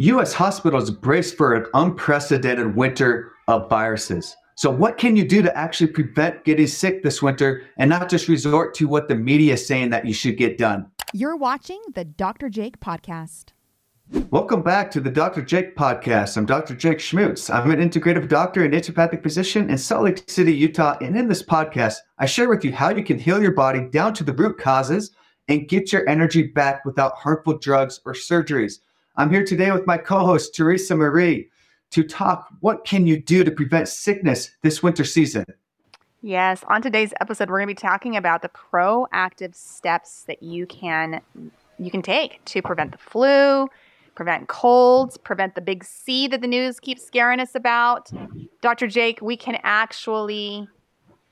U.S. hospitals brace for an unprecedented winter of viruses. So, what can you do to actually prevent getting sick this winter and not just resort to what the media is saying that you should get done? You're watching the Dr. Jake Podcast. Welcome back to the Dr. Jake Podcast. I'm Dr. Jake Schmutz. I'm an integrative doctor and naturopathic physician in Salt Lake City, Utah. And in this podcast, I share with you how you can heal your body down to the root causes and get your energy back without harmful drugs or surgeries. I'm here today with my co-host Teresa Marie to talk what can you do to prevent sickness this winter season. Yes, on today's episode we're going to be talking about the proactive steps that you can you can take to prevent the flu, prevent colds, prevent the big C that the news keeps scaring us about. Dr. Jake, we can actually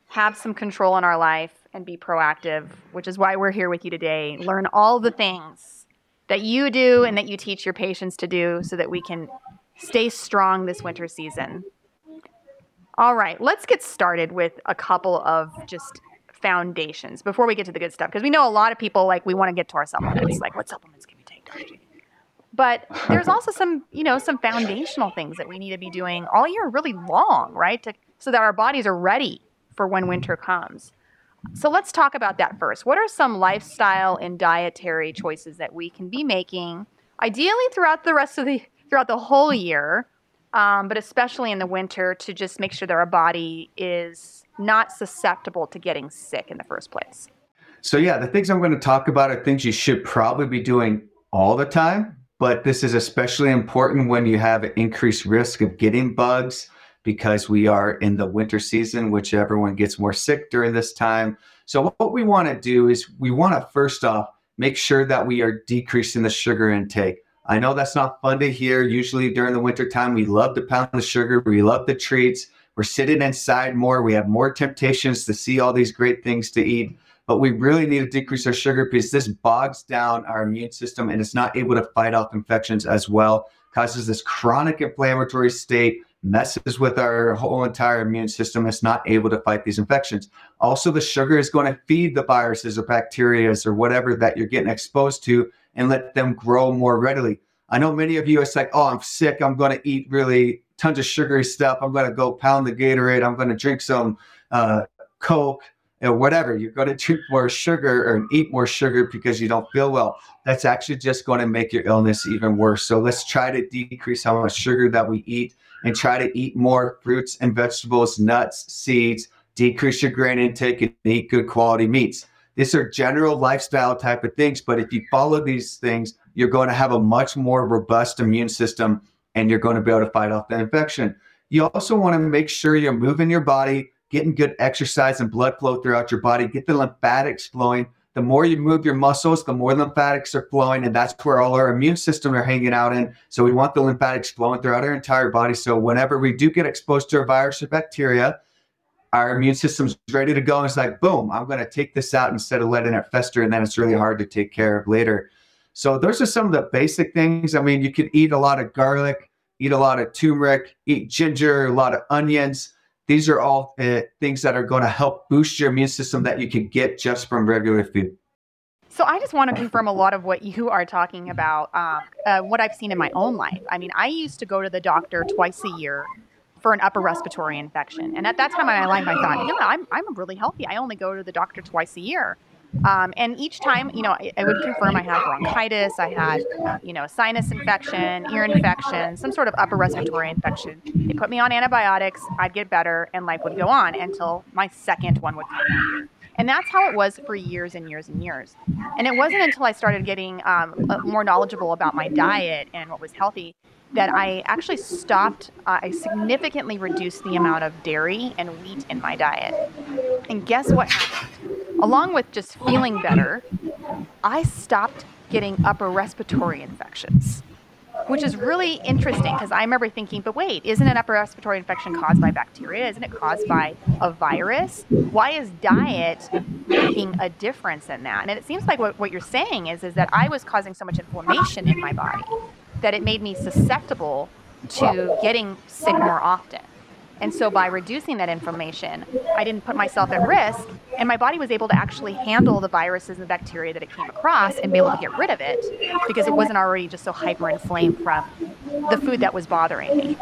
have some control in our life and be proactive, which is why we're here with you today. Learn all the things that you do and that you teach your patients to do so that we can stay strong this winter season. All right, let's get started with a couple of just foundations before we get to the good stuff because we know a lot of people like we want to get to our supplements. Like what supplements can we take but there's also some you know some foundational things that we need to be doing all year really long right to, so that our bodies are ready for when winter comes so let's talk about that first. What are some lifestyle and dietary choices that we can be making, ideally throughout the rest of the throughout the whole year, um, but especially in the winter, to just make sure that our body is not susceptible to getting sick in the first place. So yeah, the things I'm going to talk about are things you should probably be doing all the time, but this is especially important when you have an increased risk of getting bugs because we are in the winter season, which everyone gets more sick during this time. So, what we want to do is we want to first off make sure that we are decreasing the sugar intake. I know that's not fun to hear. Usually during the winter time, we love to pound the sugar, we love the treats. We're sitting inside more. We have more temptations to see all these great things to eat, but we really need to decrease our sugar because this bogs down our immune system and it's not able to fight off infections as well, causes this chronic inflammatory state messes with our whole entire immune system. It's not able to fight these infections. Also, the sugar is going to feed the viruses or bacteria or whatever that you're getting exposed to and let them grow more readily. I know many of you, it's like, oh, I'm sick. I'm going to eat really tons of sugary stuff. I'm going to go pound the Gatorade. I'm going to drink some uh, Coke or whatever. You're going to drink more sugar or eat more sugar because you don't feel well. That's actually just going to make your illness even worse. So let's try to decrease how much sugar that we eat and try to eat more fruits and vegetables, nuts, seeds, decrease your grain intake, and eat good quality meats. These are general lifestyle type of things, but if you follow these things, you're going to have a much more robust immune system and you're going to be able to fight off the infection. You also want to make sure you're moving your body, getting good exercise and blood flow throughout your body, get the lymphatics flowing the more you move your muscles, the more lymphatics are flowing, and that's where all our immune system are hanging out in. So we want the lymphatics flowing throughout our entire body. So whenever we do get exposed to a virus or bacteria, our immune system's ready to go. And it's like, boom, I'm going to take this out instead of letting it fester, and then it's really hard to take care of later. So those are some of the basic things. I mean, you could eat a lot of garlic, eat a lot of turmeric, eat ginger, a lot of onions these are all uh, things that are going to help boost your immune system that you can get just from regular food. So I just want to confirm a lot of what you are talking about, um, uh, what I've seen in my own life. I mean, I used to go to the doctor twice a year for an upper respiratory infection, and at that time in my life, I thought, know, I'm I'm really healthy. I only go to the doctor twice a year. Um, and each time, you know, I, I, would confirm I had bronchitis, I had, you know, sinus infection, ear infection, some sort of upper respiratory infection. They put me on antibiotics, I'd get better, and life would go on until my second one would come. And that's how it was for years and years and years. And it wasn't until I started getting um, more knowledgeable about my diet and what was healthy that I actually stopped, uh, I significantly reduced the amount of dairy and wheat in my diet. And guess what happened? Along with just feeling better, I stopped getting upper respiratory infections, which is really interesting because I remember thinking, but wait, isn't an upper respiratory infection caused by bacteria? Isn't it caused by a virus? Why is diet making a difference in that? And it seems like what, what you're saying is, is that I was causing so much inflammation in my body that it made me susceptible to getting sick more often. And so by reducing that inflammation, I didn't put myself at risk, and my body was able to actually handle the viruses and bacteria that it came across and be able to get rid of it because it wasn't already just so hyper inflamed from the food that was bothering me.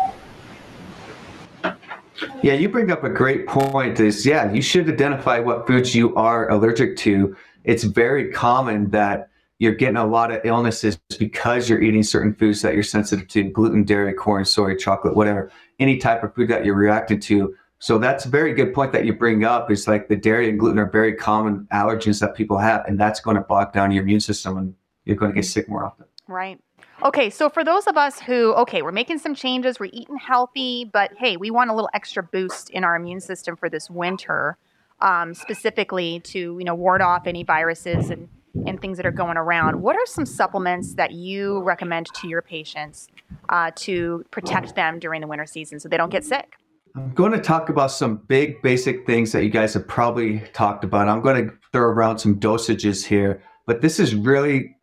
Yeah, you bring up a great point. Is yeah, you should identify what foods you are allergic to. It's very common that you're getting a lot of illnesses because you're eating certain foods that you're sensitive to gluten, dairy, corn, soy, chocolate, whatever, any type of food that you're reacting to. So that's a very good point that you bring up. Is like the dairy and gluten are very common allergens that people have, and that's going to bog down your immune system and you're going to get sick more often. Right. Okay, so for those of us who, okay, we're making some changes, we're eating healthy, but hey, we want a little extra boost in our immune system for this winter, um, specifically to you know ward off any viruses and and things that are going around. What are some supplements that you recommend to your patients uh, to protect them during the winter season so they don't get sick? I'm going to talk about some big basic things that you guys have probably talked about. I'm going to throw around some dosages here, but this is really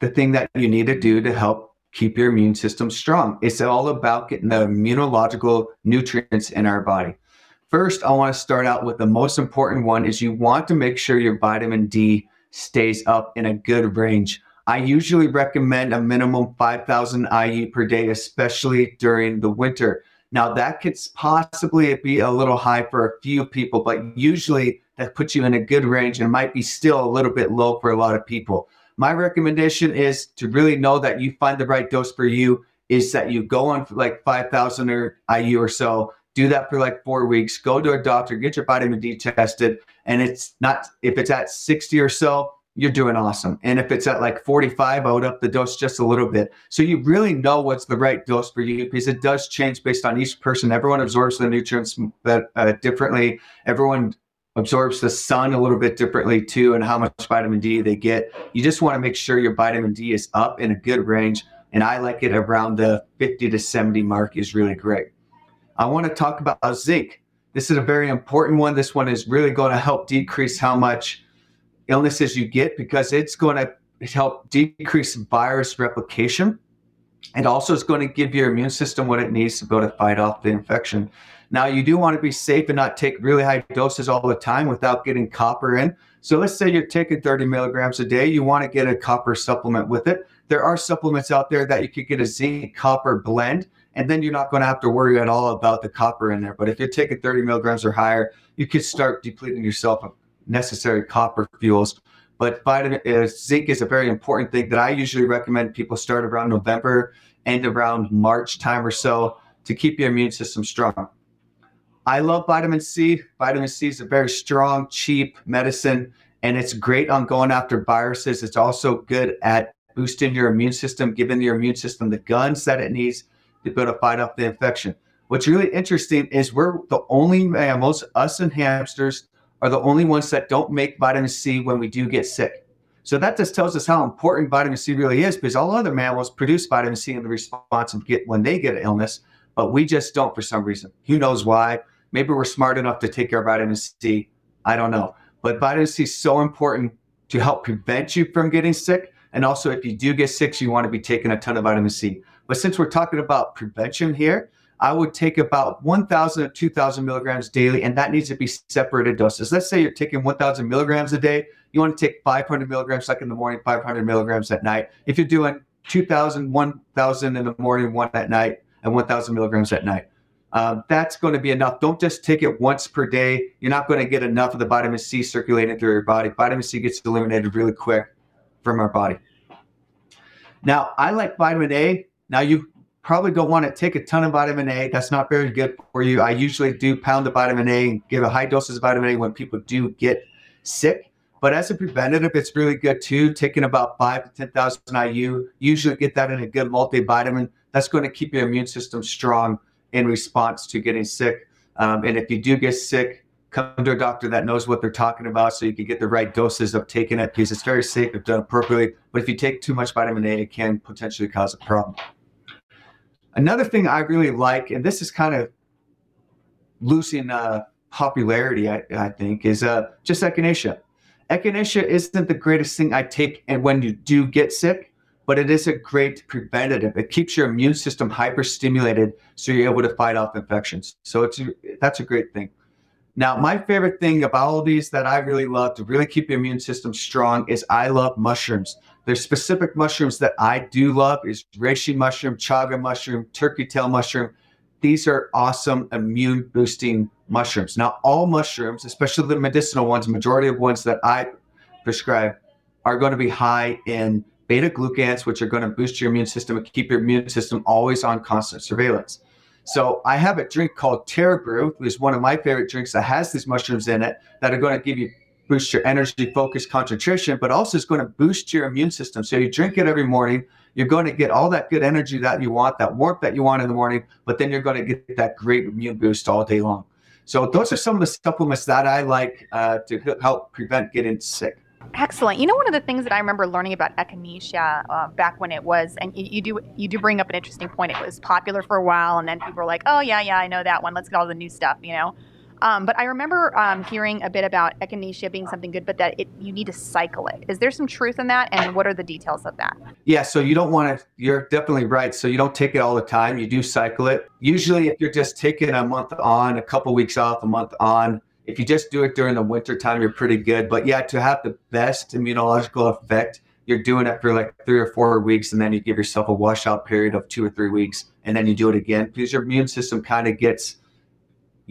the thing that you need to do to help keep your immune system strong. It's all about getting the immunological nutrients in our body. First, I want to start out with the most important one is you want to make sure your vitamin D stays up in a good range. I usually recommend a minimum 5,000 IU per day, especially during the winter. Now, that could possibly be a little high for a few people, but usually that puts you in a good range and might be still a little bit low for a lot of people my recommendation is to really know that you find the right dose for you is that you go on like 5,000 or IU or so, do that for like four weeks, go to a doctor, get your vitamin D tested. And it's not, if it's at 60 or so, you're doing awesome. And if it's at like 45, I would up the dose just a little bit. So you really know what's the right dose for you because it does change based on each person. Everyone absorbs the nutrients uh, differently. Everyone absorbs the sun a little bit differently too and how much vitamin D they get. You just want to make sure your vitamin D is up in a good range. And I like it around the 50 to 70 mark is really great. I want to talk about zinc. This is a very important one. This one is really going to help decrease how much illnesses you get because it's going to help decrease virus replication. It also is going to give your immune system what it needs to able to fight off the infection. Now, you do want to be safe and not take really high doses all the time without getting copper in. So, let's say you're taking 30 milligrams a day, you want to get a copper supplement with it. There are supplements out there that you could get a zinc copper blend, and then you're not going to have to worry at all about the copper in there. But if you're taking 30 milligrams or higher, you could start depleting yourself of necessary copper fuels. But vitamin uh, zinc is a very important thing that I usually recommend people start around November and around March time or so to keep your immune system strong. I love vitamin C. Vitamin C is a very strong, cheap medicine, and it's great on going after viruses. It's also good at boosting your immune system, giving your immune system the guns that it needs to be able to fight off the infection. What's really interesting is we're the only mammals, us and hamsters, are the only ones that don't make vitamin C when we do get sick. So that just tells us how important vitamin C really is because all other mammals produce vitamin C in the response and get when they get an illness, but we just don't for some reason. Who knows why? Maybe we're smart enough to take our vitamin C. I don't know. But vitamin C is so important to help prevent you from getting sick. And also, if you do get sick, you want to be taking a ton of vitamin C. But since we're talking about prevention here, I would take about 1,000 to 2,000 milligrams daily, and that needs to be separated doses. Let's say you're taking 1,000 milligrams a day. You want to take 500 milligrams like in the morning, 500 milligrams at night. If you're doing 2,000, 1,000 in the morning, one at night, and 1,000 milligrams at night. Uh, that's going to be enough. Don't just take it once per day. You're not going to get enough of the vitamin C circulating through your body. Vitamin C gets eliminated really quick from our body. Now, I like vitamin A. Now, you probably don't want to take a ton of vitamin A. That's not very good for you. I usually do pound the vitamin A and give a high doses of vitamin A when people do get sick. But as a preventative, it's really good too. Taking about five to 10,000 IU, usually get that in a good multivitamin. That's going to keep your immune system strong in response to getting sick. Um, and if you do get sick, come to a doctor that knows what they're talking about so you can get the right doses of taking it because it's very safe if done appropriately. But if you take too much vitamin A, it can potentially cause a problem. Another thing I really like, and this is kind of losing uh, popularity, I, I, think, is uh, just echinacea. Echinacea isn't the greatest thing I take and when you do get sick, but it is a great preventative. It keeps your immune system hyperstimulated so you're able to fight off infections. So it's that's a great thing. Now, my favorite thing about all these that I really love to really keep your immune system strong is I love mushrooms. There's specific mushrooms that I do love is reishi mushroom, chaga mushroom, turkey tail mushroom. These are awesome immune boosting mushrooms. Now, all mushrooms, especially the medicinal ones, majority of ones that I prescribe are going to be high in beta glucans, which are going to boost your immune system and keep your immune system always on constant surveillance. So I have a drink called Terra Brew, which is one of my favorite drinks that has these mushrooms in it that are going to give you boost your energy, focus, concentration, but also is going to boost your immune system. So you drink it every morning. You're going to get all that good energy that you want, that warmth that you want in the morning, but then you're going to get that great immune boost all day long. So those are some of the supplements that I like uh, to help prevent getting sick. Excellent. You know, one of the things that I remember learning about echinacea uh, back when it was, and you, you, do you do bring up an interesting point. It was popular for a while, and then people were like, "Oh yeah, yeah, I know that one. Let's get all the new stuff." You know. Um, but I remember um, hearing a bit about echinacea being something good, but that it, you need to cycle it. Is there some truth in that? And what are the details of that? Yeah, so you don't want to, you're definitely right. So you don't take it all the time. You do cycle it. Usually, if you're just taking a month on, a couple weeks off, a month on, if you just do it during the winter time, you're pretty good. But yeah, to have the best immunological effect, you're doing it for like three or four weeks, and then you give yourself a washout period of two or three weeks, and then you do it again because your immune system kind of gets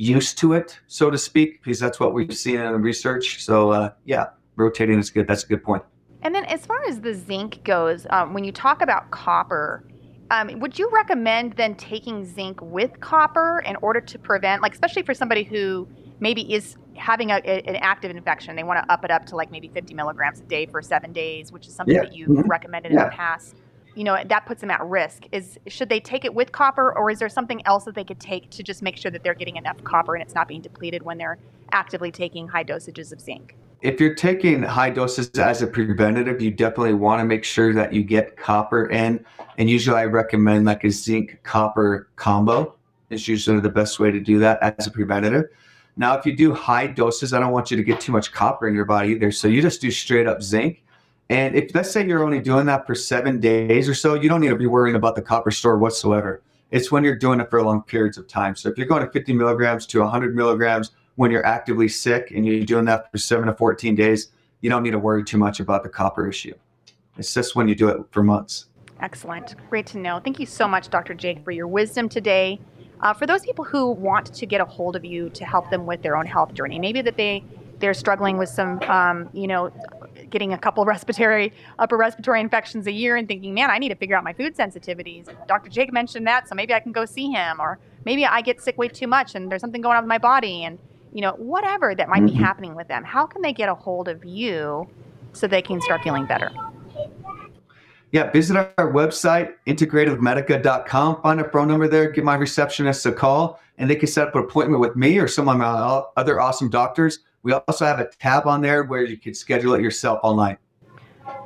used to it, so to speak, because that's what we've seen in the research. So uh, yeah, rotating is good. That's a good point. And then as far as the zinc goes, um, when you talk about copper, um, would you recommend then taking zinc with copper in order to prevent, like, especially for somebody who maybe is having a, a, an active infection. They want to up it up to like maybe 50 milligrams a day for seven days, which is something yeah. that you've mm-hmm. recommended yeah. in the past. You know, that puts them at risk. Is should they take it with copper, or is there something else that they could take to just make sure that they're getting enough copper and it's not being depleted when they're actively taking high dosages of zinc? If you're taking high doses as a preventative, you definitely want to make sure that you get copper in. And usually, I recommend like a zinc copper combo. Is usually the best way to do that as a preventative. Now, if you do high doses, I don't want you to get too much copper in your body either. So you just do straight up zinc. And if let's say you're only doing that for seven days or so, you don't need to be worrying about the copper store whatsoever. It's when you're doing it for long periods of time. So if you're going to 50 milligrams to 100 milligrams when you're actively sick and you're doing that for seven to 14 days, you don't need to worry too much about the copper issue. It's just when you do it for months. Excellent. Great to know. Thank you so much, Dr. Jake, for your wisdom today. Uh, for those people who want to get a hold of you to help them with their own health journey, maybe that they they're struggling with some, um, you know, getting a couple respiratory upper respiratory infections a year and thinking, man, I need to figure out my food sensitivities. Dr. Jake mentioned that, so maybe I can go see him, or maybe I get sick way too much and there's something going on with my body, and you know, whatever that might be mm-hmm. happening with them. How can they get a hold of you so they can start feeling better? yeah, visit our website, integrativemedica.com. Find a phone number there, give my receptionist a call, and they can set up an appointment with me or some of my other awesome doctors. We also have a tab on there where you can schedule it yourself online.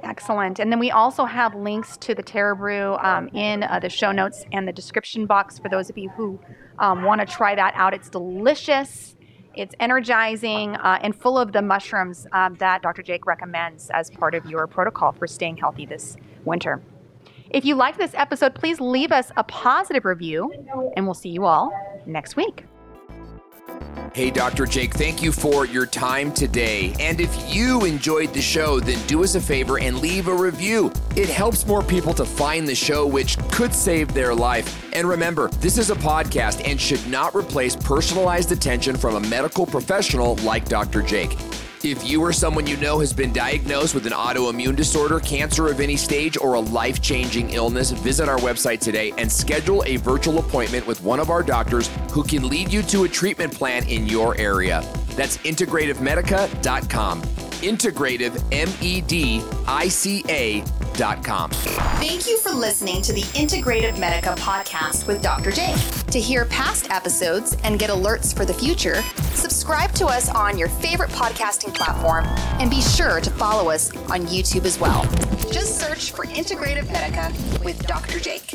Excellent. And then we also have links to the Terra Brew um, in uh, the show notes and the description box for those of you who um, want to try that out. It's delicious. It's energizing uh, and full of the mushrooms um, that Dr. Jake recommends as part of your protocol for staying healthy this winter. If you liked this episode, please leave us a positive review, and we'll see you all next week. Hey, Dr. Jake, thank you for your time today. And if you enjoyed the show, then do us a favor and leave a review. It helps more people to find the show, which could save their life. And remember, this is a podcast and should not replace personalized attention from a medical professional like Dr. Jake. If you or someone you know has been diagnosed with an autoimmune disorder, cancer of any stage, or a life changing illness, visit our website today and schedule a virtual appointment with one of our doctors who can lead you to a treatment plan in your area. That's integrativemedica.com. Integrative, M E D I C A Thank you for listening to the Integrative Medica podcast with Dr. Jake. To hear past episodes and get alerts for the future, subscribe to us on your favorite podcasting platform and be sure to follow us on YouTube as well. Just search for Integrative Medica with Dr. Jake.